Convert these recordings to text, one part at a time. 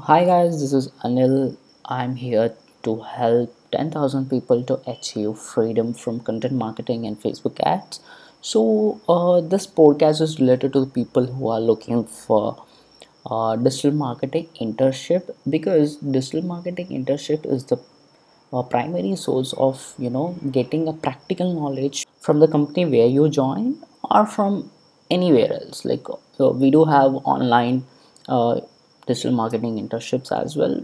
Hi guys, this is Anil. I'm here to help 10,000 people to achieve freedom from content marketing and Facebook ads. So, uh, this podcast is related to the people who are looking for uh, digital marketing internship because digital marketing internship is the uh, primary source of you know getting a practical knowledge from the company where you join or from anywhere else like uh, we do have online uh, digital marketing internships as well.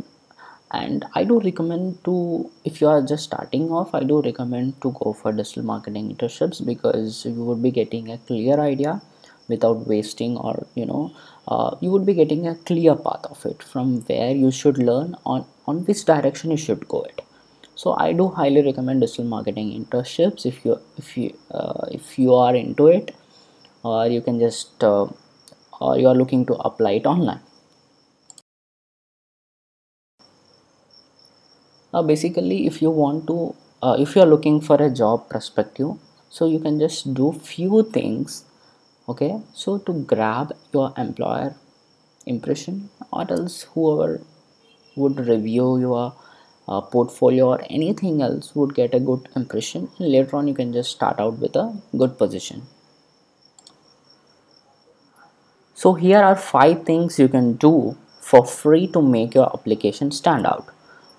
And i do recommend to if you are just starting off i do recommend to go for digital marketing internships because you would be getting a clear idea without wasting or you know uh, you would be getting a clear path of it from where you should learn on on which direction you should go it. So i do highly recommend digital marketing internships if you if you uh, if you are into it or you can just uh, or you are looking to apply it online uh, basically if you want to uh, if you are looking for a job perspective so you can just do few things okay? So to grab your employer impression or else whoever would review your uh, portfolio or anything else would get a good impression later on you can just start out with a good position. So here are five things you can do for free to make your application stand out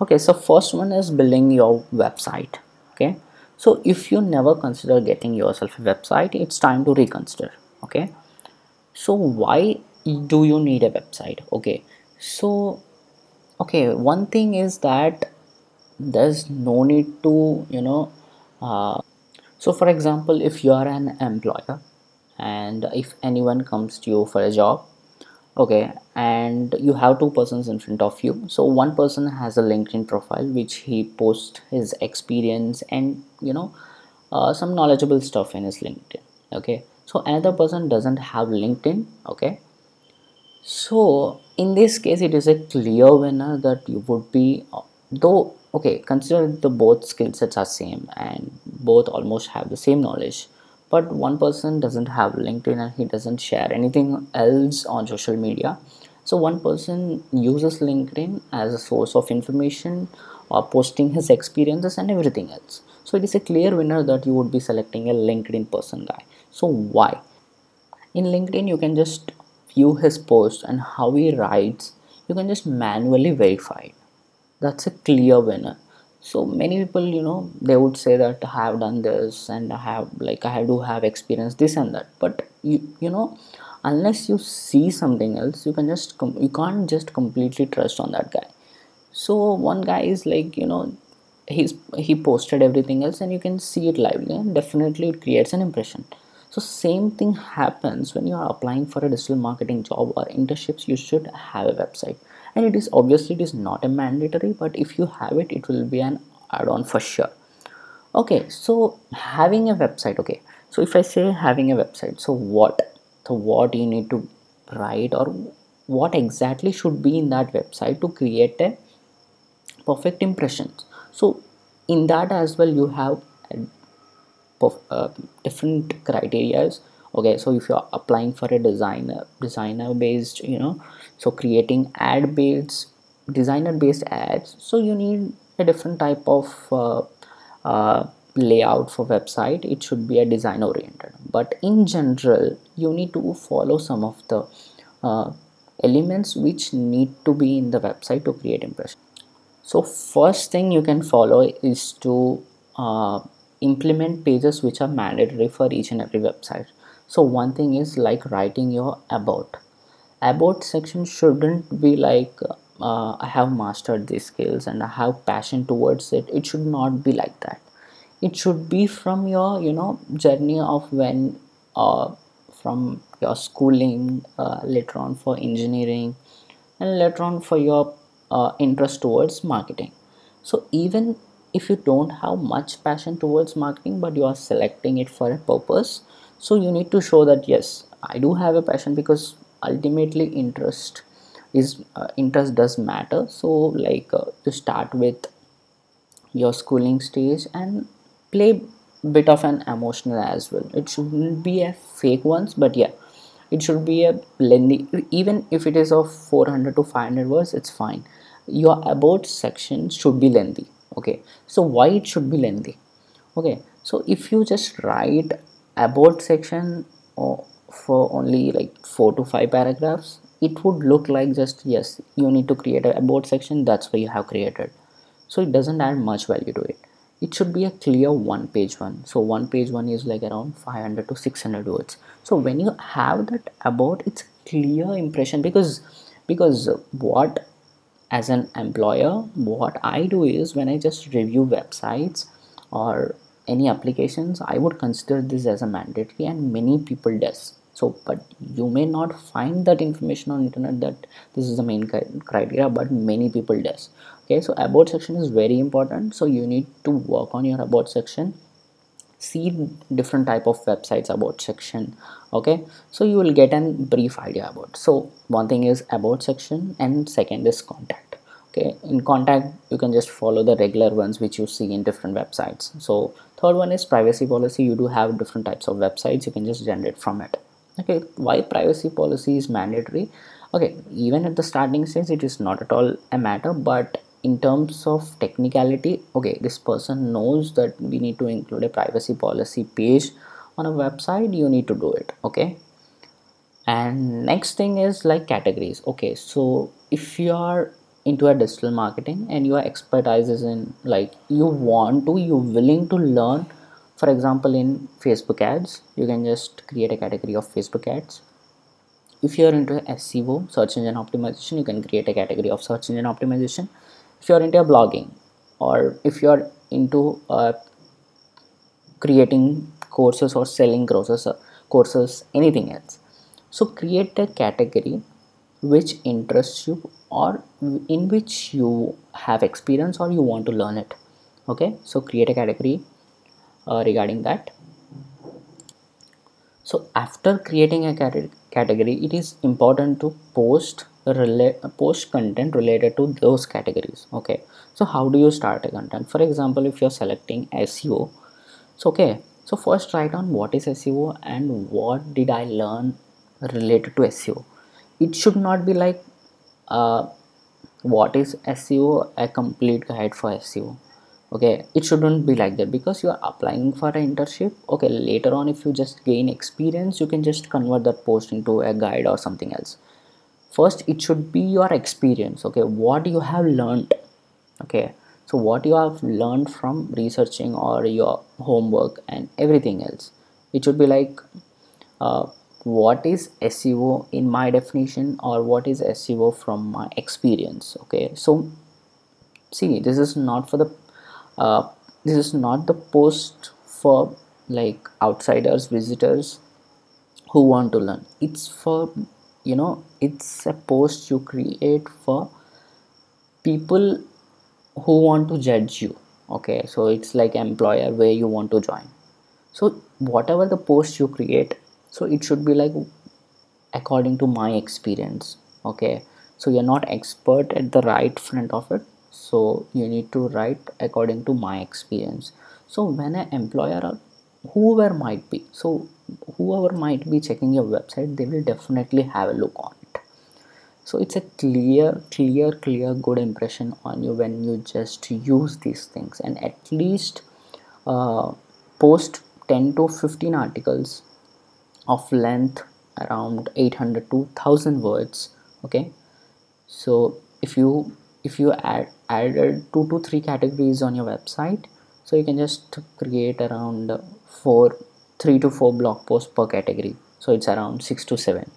okay so first one is building your website okay? So if you never consider getting yourself a website it's time to reconsider okay? So why do you need a website okay? So okay one thing is that there's no need to you know uh, so for example if you are an employer and if anyone comes to you for a job okay and you have two persons in front of you. So one person has a linkedin profile which he posts his experience and you know uh, some knowledgeable stuff in his linkedin. Okay so another person doesn't have linkedin. Okay so in this case, it is a clear winner that you would be though okay consider the both skill sets are same and both almost have the same knowledge but one person doesn't have linkedin and he doesn't share anything else on social media. So one person uses linkedin as a source of information or posting his experiences and everything else. So it is a clear winner that you would be selecting a linkedin person guy. So why? In linkedin you can just view his post and how he writes. You can just manually verify it. That's a clear winner so many people you know they would say that i have done this and i have like i do have experience this and that. But you you know unless you see something else you can just com- you can't just completely trust on that guy. So one guy is like you know he's he posted everything else and you can see it lively and definitely it creates an impression. So same thing happens when you are applying for a digital marketing job or internships you should have a website and it is obviously it is not a mandatory but if you have it it will be an add-on for sure. Okay so having a website okay. So if i say having a website so what? So what you need to write or what exactly should be in that website to create a perfect impressions so in that as well you have uh, different criterias okay so if you're applying for a designer designer based you know so creating ad based designer based ads so you need a different type of uh, uh, layout for website. It should be a design oriented but in general you need to follow some of the uh, elements which need to be in the website to create impression. So first thing you can follow is to uh, implement pages which are mandatory for each and every website so one thing is like writing your about. About section shouldn't be like uh, i have mastered these skills and i have passion towards it. It should not be like that. It should be from your you know journey of when uh, from your schooling uh, later on for engineering and later on for your uh, interest towards marketing. So even if you don't have much passion towards marketing but you are selecting it for a purpose so you need to show that yes i do have a passion because ultimately interest is uh, interest does matter. So like uh, to start with your schooling stage and play bit of an emotional as well. It shouldn't be a fake ones but yeah it should be a lengthy even if it is of 400 to 500 words it's fine. Your about section should be lengthy okay. So why it should be lengthy? Okay. So if you just write about section for only like four to five paragraphs it would look like just yes you need to create a about section that's why you have created. So it doesn't add much value to it. It should be a clear one page one. So one page one is like around 500 to 600 words. So when you have that about it's clear impression because because what as an employer what i do is when i just review websites or any applications i would consider this as a mandatory and many people does. So but you may not find that information on internet that this is the main criteria but many people does. Okay so about section is very important. So you need to work on your about section see different type of websites about section okay? So you will get a brief idea about. So one thing is about section and second is contact okay? In contact you can just follow the regular ones which you see in different websites. So third one is privacy policy. You do have different types of websites. You can just generate from it okay? Why privacy policy is mandatory? Okay even at the starting stage it is not at all a matter but in terms of technicality okay this person knows that we need to include a privacy policy page on a website you need to do it okay? And next thing is like categories okay? So if you are into a digital marketing and your expertise is in like you want to you willing to learn for example in facebook ads you can just create a category of facebook ads. If you're into seo search engine optimization you can create a category of search engine optimization if you're into blogging or if you're into uh, creating courses or selling courses uh, courses anything else. So create a category which interests you or in which you have experience or you want to learn it. Okay? So create a category uh, regarding that. So after creating a category it is important to post relate post content related to those categories okay? So how do you start a content? For example if you're selecting seo so okay. So first write down what is seo and what did i learn related to seo it should not be like uh, what is seo a complete guide for seo okay? It shouldn't be like that because you are applying for an internship okay? Later on if you just gain experience you can just convert that post into a guide or something else first it should be your experience okay? What you have learned okay? So what you have learned from researching or your homework and everything else. It should be like uh, what is seo in my definition or what is seo from my experience okay? So see this is not for the uh, this is not the post for like outsiders visitors who want to learn. It's for you know it's a post you create for people who want to judge you okay? So it's like employer where you want to join. So whatever the post you create so it should be like according to my experience okay? So you're not expert at the right front of it so you need to write according to my experience. So when an employer or whoever might be so whoever might be checking your website they will definitely have a look on so it's a clear clear clear good impression on you when you just use these things. And at least uh, post 10 to 15 articles of length around 800 to 1000 words okay? So if you if you add added two to three categories on your website so you can just create around four three to four blog posts per category. So it's around six to seven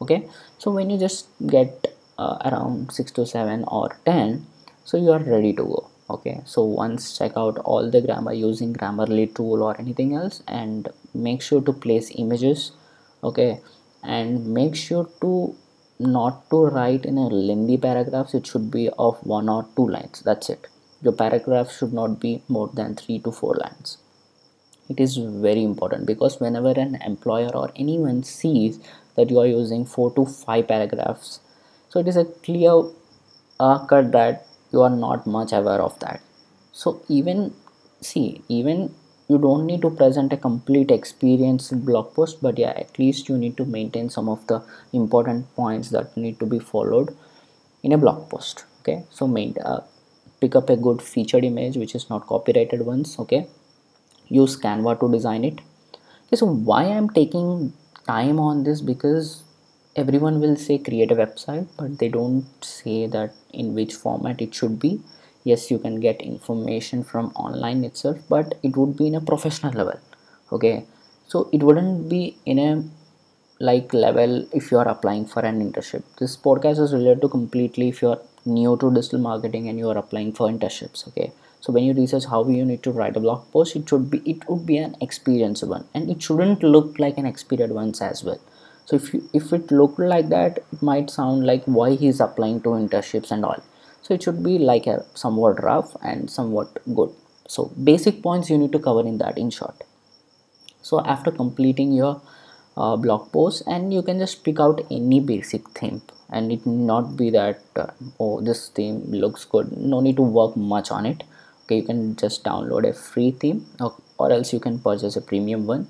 okay? So when you just get uh, around six to seven or ten so you are ready to go. Okay? So once check out all the grammar using grammarly tool or anything else and make sure to place images. Okay? And make sure to not to write in a lengthy paragraphs. It should be of one or two lines. That's it. Your paragraph should not be more than three to four lines. It is very important because whenever an employer or anyone sees that you are using four to five paragraphs. So it is a clear uh, cut that you are not much aware of that. So even see even you don't need to present a complete experience blog post but yeah at least you need to maintain some of the important points that need to be followed in a blog post okay? So main uh, pick up a good featured image which is not copyrighted ones okay? Use canva to design it. Okay so why i'm taking time on this because everyone will say create a website but they don't say that in which format it should be. Yes you can get information from online itself but it would be in a professional level okay? So it wouldn't be in a like level if you are applying for an internship. This podcast is related to completely if you are new to digital marketing and you are applying for internships okay so when you research how you need to write a blog post it should be it would be an experienced one. And it shouldn't look like an experienced one as well. So if you if it looked like that it might sound like why he's applying to internships and all. So it should be like a somewhat rough and somewhat good. So basic points you need to cover in that in short. So after completing your uh, blog post and you can just pick out any basic theme. And it not be that uh, oh this theme looks good. No need to work much on it okay you can just download a free theme or, or else you can purchase a premium one.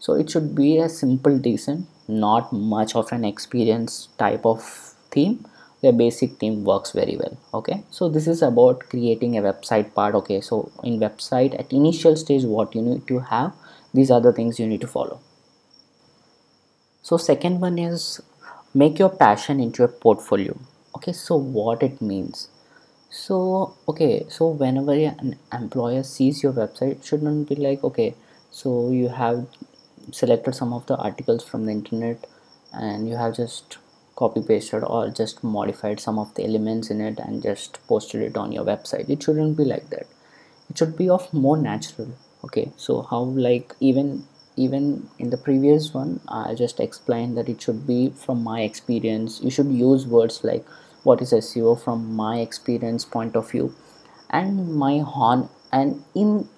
So it should be a simple decent not much of an experience type of theme. The basic theme works very well okay? So this is about creating a website part okay? So in website at initial stage what you need to have these are the things you need to follow. So second one is make your passion into a portfolio okay? So what it means so okay so whenever an employer sees your website it shouldn't be like okay so you have selected some of the articles from the internet and you have just copy pasted or just modified some of the elements in it and just posted it on your website. It shouldn't be like that. It should be of more natural okay? So how like even even in the previous one i just explained that it should be from my experience. You should use words like what is seo from my experience point of view and my horn. And in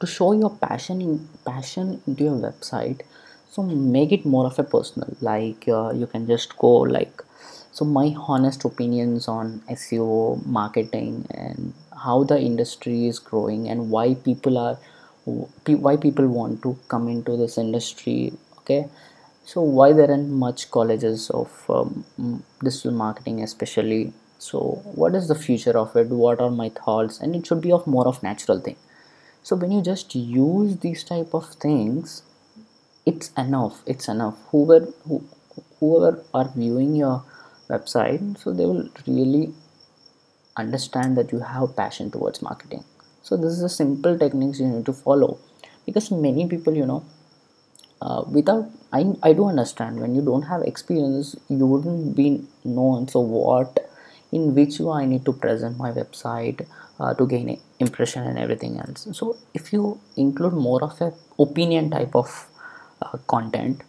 to show your passion in passion into your website so make it more of a personal like uh, you can just go like so my honest opinions on seo marketing and how the industry is growing and why people are why people want to come into this industry okay so why there aren't much colleges of um, digital marketing especially? So what is the future of it? What are my thoughts? And it should be of more of natural thing. So when you just use these type of things it's enough it's enough. Whoever who, whoever are viewing your website so they will really understand that you have passion towards marketing. So this is the simple techniques you need to follow. Because many people you know uh, without I, I do understand when you don't have experience you wouldn't be known so what in which way I need to present my website uh, to gain impression and everything else. So if you include more of a opinion type of uh, content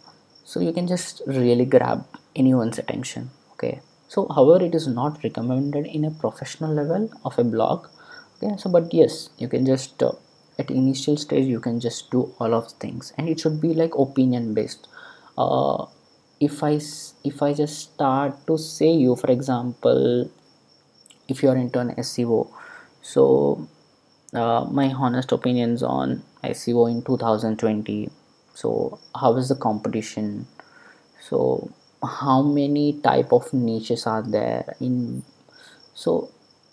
so you can just really grab anyone's attention okay? So however it is not recommended in a professional level of a blog okay? So but yes you can just uh, at initial stage you can just do all of things and it should be like opinion based uh, if i if i just start to say you for example if you are into an seo so uh, my honest opinions on seo in 2020 so how is the competition? So how many type of niches are there in so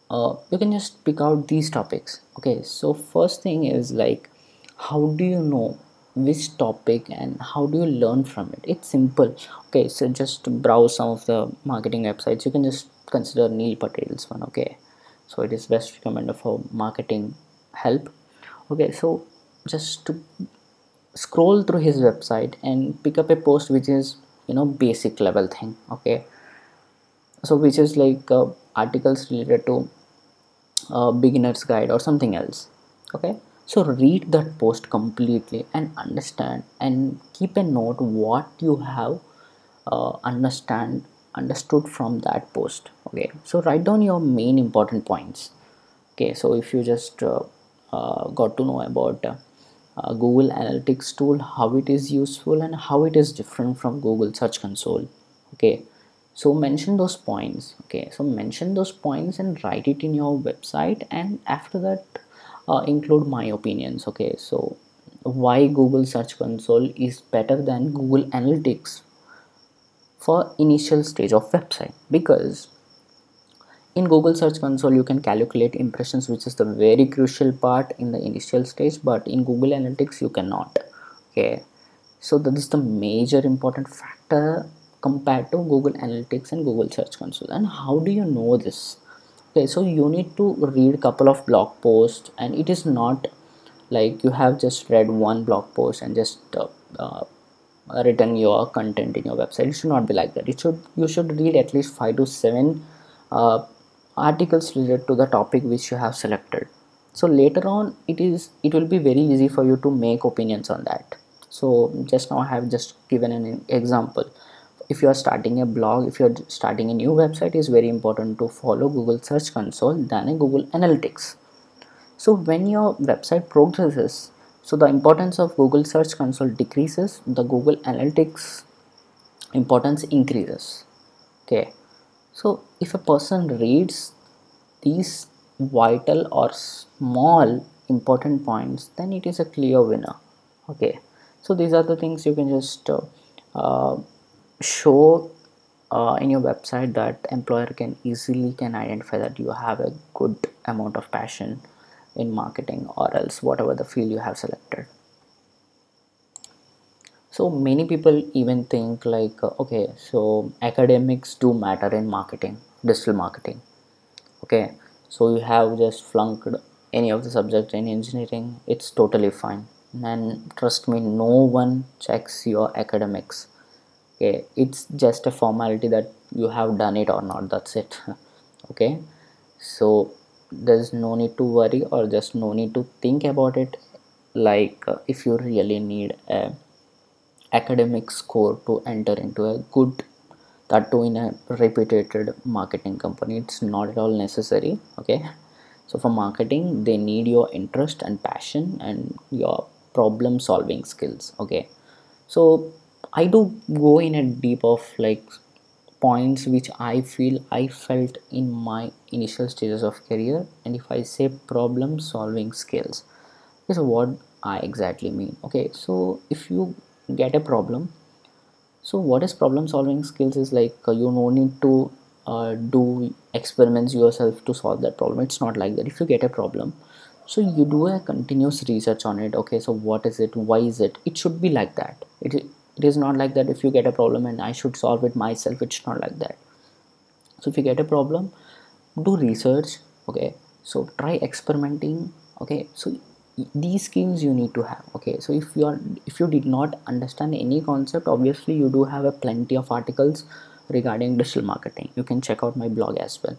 uh, you can just pick out these topics okay? So first thing is like how do you know which topic and how do you learn from it? It's simple. Okay so just browse some of the marketing websites. You can just consider neil patel's one okay? So it is best recommended for marketing help. Okay so just to scroll through his website and pick up a post which is you know basic level thing okay? So which is like uh, articles related to uh, beginners guide or something else okay so read that post completely and understand and keep a note what you have uh, understand understood from that post okay? So write down your main important points okay? So if you just uh, uh, got to know about uh, uh, google analytics tool how it is useful and how it is different from google search console okay? So mention those points okay? So mention those points and write it in your website and after that uh, include my opinions okay? So why google search console is better than google analytics for initial stage of website? Because in google search console you can calculate impressions which is the very crucial part in the initial stage but in google analytics you cannot okay? So that is the major important factor compared to google analytics and google search console. And how do you know this okay so you need to read couple of blog posts and it is not like you have just read one blog post and just uh, uh, written your content in your website. It should not be like that. It should you should read at least five to seven uh, articles related to the topic which you have selected. So later on it is it will be very easy for you to make opinions on that. So just now i have just given an example if you are starting a blog if you're starting a new website is very important to follow google search console than a google analytics. So when your website progresses so the importance of google search console decreases the google analytics importance increases. Okay. So if a person reads these vital or small important points then it is a clear winner. Okay. So these are the things you can just uh, uh, show uh, in your website that employer can easily can identify that you have a good amount of passion in marketing or else whatever the field you have selected. So many people even think like uh, okay so academics do matter in marketing digital marketing. Okay so you have just flunked any of the subject in engineering it's totally fine. And trust me no one checks your academics okay it's just a formality that you have done it or not that's it. Okay? So there's no need to worry or just no need to think about it. Like uh, if you really need a academic score to enter into a good that too in a reputed marketing company it's not at all necessary okay? So for marketing they need your interest and passion and your problem solving skills okay? So i do go in a deep of like points which i feel i felt in my initial stages of career. And if i say problem solving skills is what i exactly mean. Okay so if you get a problem so what is problem solving skills is like uh, you no need to uh, do experiments yourself to solve that problem. It's not like that. If you get a problem so you do a continuous research on it. Okay so what is it? Why is it? It should be like that. It, it is not like that if you get a problem and i should solve it myself it's not like that. So if you get a problem do research okay? So try experimenting okay? So these skills you need to have okay? So if you are if you did not understand any concept obviously you do have a plenty of articles regarding digital marketing. You can check out my blog as well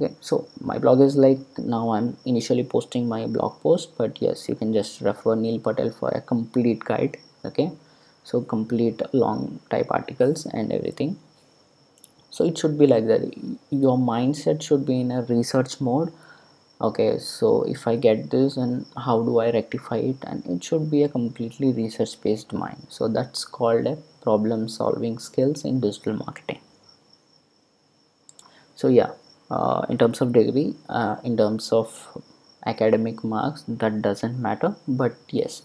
okay? So my blog is like now i'm initially posting my blog post but yes you can just refer neil patel for a complete guide okay so complete long type articles and everything. So it should be like that. Your mindset should be in a research mode. Okay so if i get this and how do i rectify it? And it should be a completely research based mind. So that's called a problem solving skills in digital marketing. So yeah uh, in terms of degree uh, in terms of academic marks that doesn't matter. But yes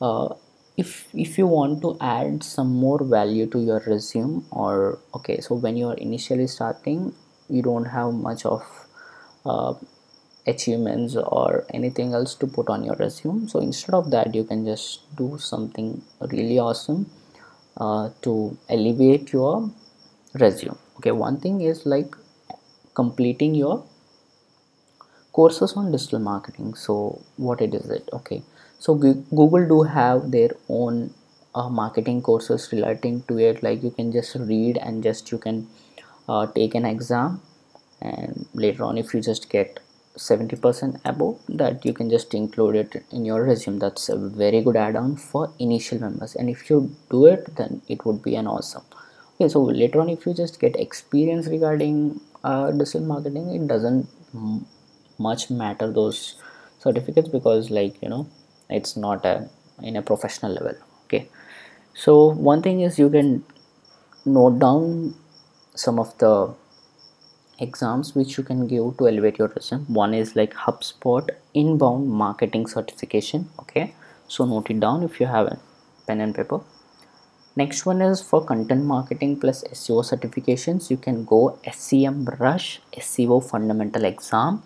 uh, if if you want to add some more value to your resume or okay so when you are initially starting you don't have much of uh, achievements or anything else to put on your resume. So instead of that you can just do something really awesome uh, to elevate your resume. Okay one thing is like completing your courses on digital marketing. So what it is it? Okay so google do have their own uh, marketing courses relating to it. Like you can just read and just you can uh, take an exam. And later on if you just get 70% above that you can just include it in your resume. That's a very good add-on for initial members. And if you do it then it would be an awesome. Okay so later on if you just get experience regarding uh, digital marketing it doesn't much matter those certificates because like you know it's not a in a professional level okay? So one thing is you can note down some of the exams which you can give to elevate your resume. One is like hubspot inbound marketing certification okay? So note it down if you have a pen and paper. Next one is for content marketing plus seo certifications you can go semrush seo fundamental exam.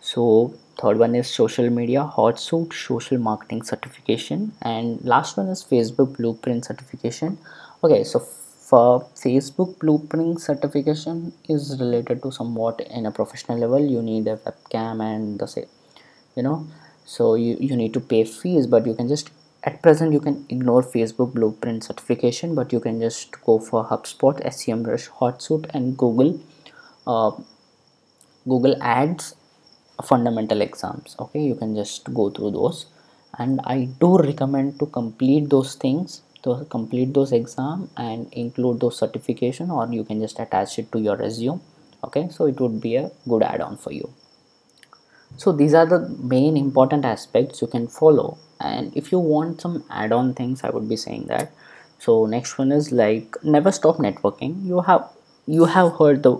So third one is social media Hootsuite social marketing certification and last one is facebook blueprint certification. Okay so for facebook blueprint certification is related to somewhat in a professional level. You need a webcam and the say you know. So you, you need to pay fees but you can just at present you can ignore facebook blueprint certification but you can just go for hubspot semrush Hootsuite and google uh, google ads fundamental exams okay? You can just go through those. And i do recommend to complete those things to complete those exam and include those certification or you can just attach it to your resume okay? So it would be a good add-on for you. So these are the main important aspects you can follow. And if you want some add-on things i would be saying that. So next one is like never stop networking. You have you have heard the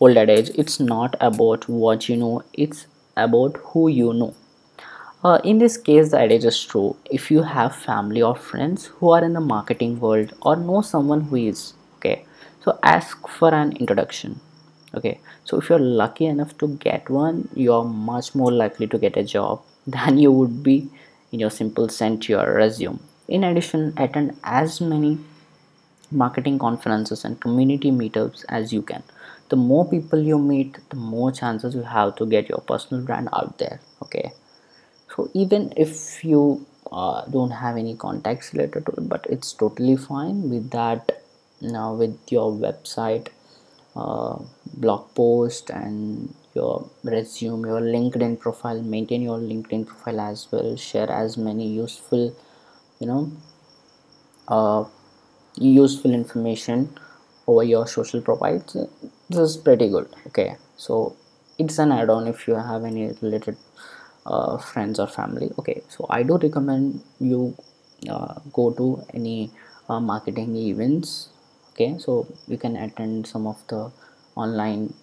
old adage it's not about what you know. It's about who you know. Uh, in this case the adage is true. If you have family or friends who are in the marketing world or know someone who is okay so ask for an introduction okay. So if you're lucky enough to get one you're much more likely to get a job than you would be in your simple send your resume. In addition attend as many marketing conferences and community meetups as you can the more people you meet the more chances you have to get your personal brand out there okay? So even if you uh, don't have any contacts related to it but it's totally fine with that now with your website uh, blog post and your resume your linkedin profile maintain your linkedin profile as well share as many useful you know uh, useful information over your social profiles this is pretty good okay. So it's an add-on if you have any related uh, friends or family okay. So i do recommend you uh, go to any uh, marketing events okay. So you can attend some of the online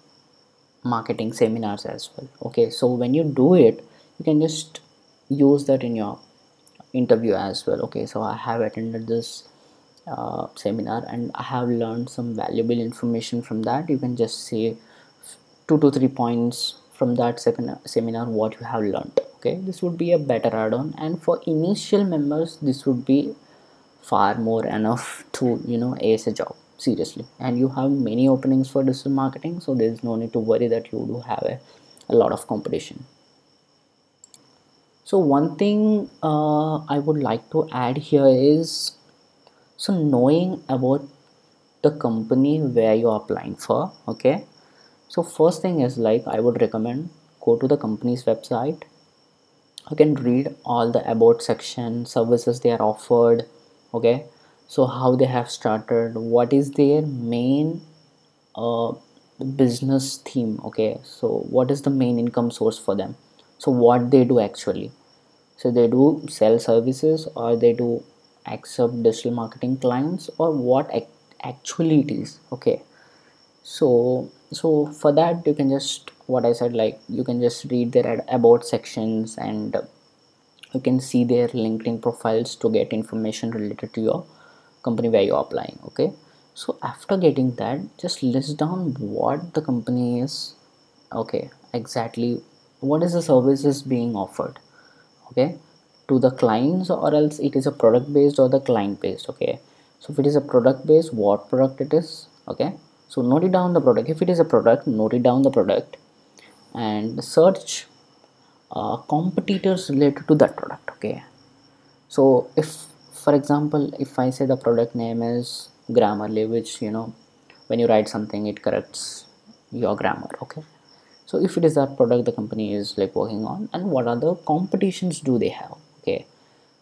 marketing seminars as well okay. So when you do it you can just use that in your interview as well okay. So i have attended this uh, seminar and i have learned some valuable information from that. You can just say two to three points from that seminar, seminar what you have learned okay? This would be a better add-on and for initial members this would be far more enough to you know ace a job seriously. And you have many openings for digital marketing so there is no need to worry that you do have a, a lot of competition. So one thing uh, i would like to add here is so knowing about the company where you're applying for okay? So first thing is like i would recommend go to the company's website. You can read all the about section services they are offered okay? So how they have started what is their main uh, business theme okay? So what is the main income source for them? So what they do actually? So they do sell services or they do accept digital marketing clients or what ac- actually it is okay? So so for that you can just what i said like you can just read their about sections and you can see their linkedin profiles to get information related to your company where you're applying okay? So after getting that just list down what the company is okay exactly what is the services being offered okay to the clients or else it is a product based or the client based okay? So if it is a product based what product it is okay? So note it down the product. If it is a product note it down the product and search uh, competitors related to that product okay? So if for example if i say the product name is grammarly which you know when you write something it corrects your grammar okay? So if it is that product the company is like working on and what other competitions do they have okay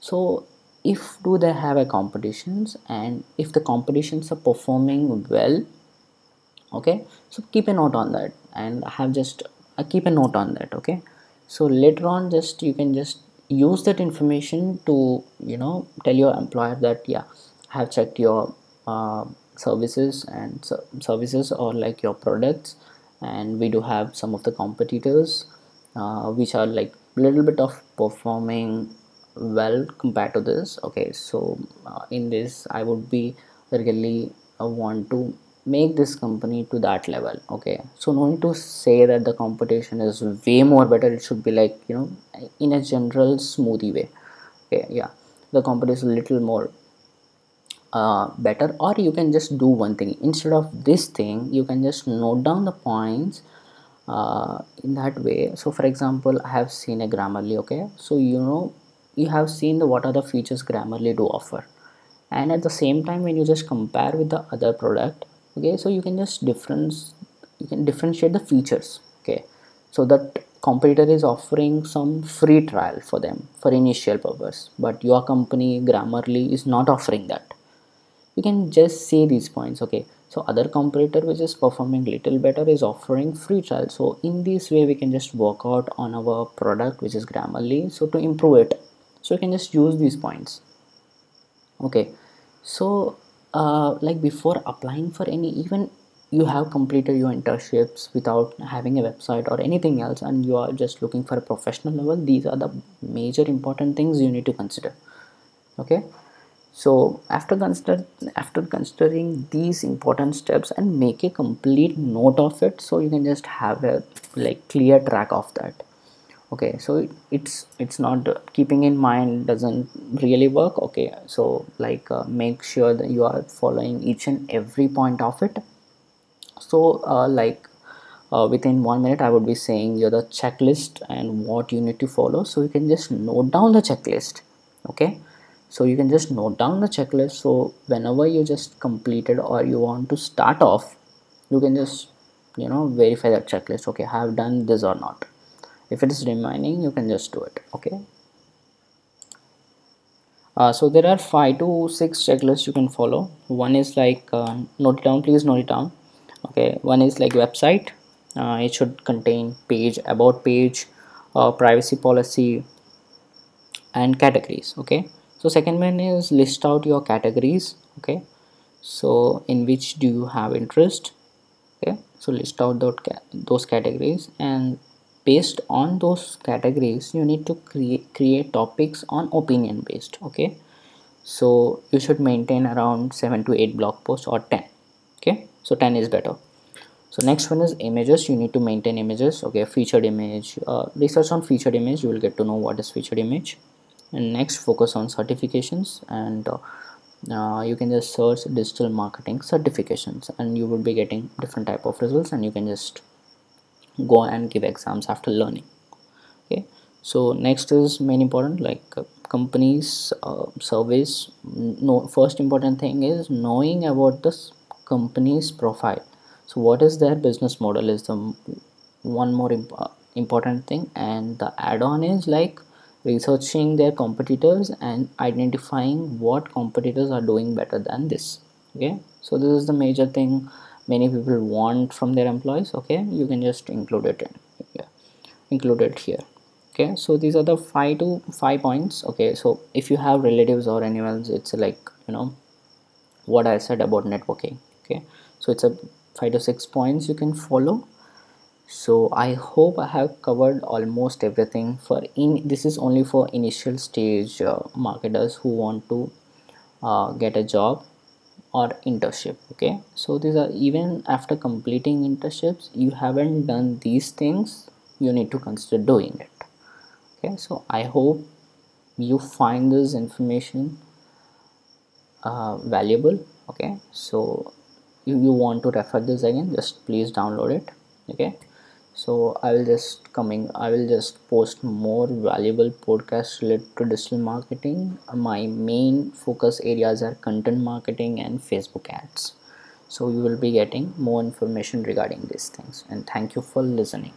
so if do they have a competitions and if the competitions are performing well okay so keep a note on that and I have just uh, keep a note on that okay. So later on just you can just use that information to you know tell your employer that yeah I have checked your uh, services and services or like your products and we do have some of the competitors uh, which are like little bit of performing well compared to this. Okay so uh, in this i would be really uh, want to make this company to that level okay? So no need to say that the competition is way more better. It should be like you know in a general smoothie way okay? Yeah the competition is a little more uh, better. Or you can just do one thing. Instead of this thing you can just note down the points uh, in that way. So for example i have seen a grammarly okay? So you know you have seen the what are the features grammarly do offer. And at the same time when you just compare with the other product okay so you can just difference you can differentiate the features okay. So that competitor is offering some free trial for them for initial purpose but your company grammarly is not offering that. You can just say these points okay. So other competitor which is performing little better is offering free trial. So in this way we can just work out on our product which is grammarly so to improve it so you can just use these points. Okay. So uh, like before applying for any even you have completed your internships without having a website or anything else and you are just looking for a professional level these are the major important things you need to consider. Okay. So after consider after considering these important steps and make a complete note of it so you can just have a like clear track of that okay so it's it's not keeping in mind doesn't really work. Okay so like uh, make sure that you are following each and every point of it. So uh, like uh, within one minute i would be saying you're the checklist and what you need to follow. So you can just note down the checklist. Okay so you can just note down the checklist. So whenever you just completed or you want to start off you can just you know verify that checklist. Okay i have done this or not if it is remaining you can just do it okay? Uh, so there are five to six checklists you can follow. One is like uh, note it down please note it down okay? One is like website. Uh, it should contain page about page uh, privacy policy and categories okay? So second one is list out your categories okay? So in which do you have interest okay? So list out those categories and based on those categories you need to create create topics on opinion based okay? So you should maintain around 7 to 8 blog posts or 10 okay? So 10 is better. So next one is images. You need to maintain images okay? Featured image uh, research on featured image. You will get to know what is featured image. And next focus on certifications and uh, uh, you can just search digital marketing certifications and you will be getting different type of results and you can just go and give exams after learning okay? So next is main important like uh, companies uh, surveys no first important thing is knowing about this company's profile. So what is their business model is the one more imp important thing. And the add-on is like researching their competitors and identifying what competitors are doing better than this okay? So this is the major thing many people want from their employees okay you can just include it in yeah, include it here okay. So these are the five to five points okay. So if you have relatives or anyone it's like you know what i said about networking okay. So it's a five to six points you can follow. So i hope i have covered almost everything for in this is only for initial stage uh, marketers who want to uh, get a job or internship okay? So these are even after completing internships you haven't done these things you need to consider doing it okay? So i hope you find this information uh, valuable okay? So if you want to refer this again just please download it okay so i will just coming i will just post more valuable podcasts related to digital marketing. My main focus areas are content marketing and facebook ads. So you will be getting more information regarding these things. And thank you for listening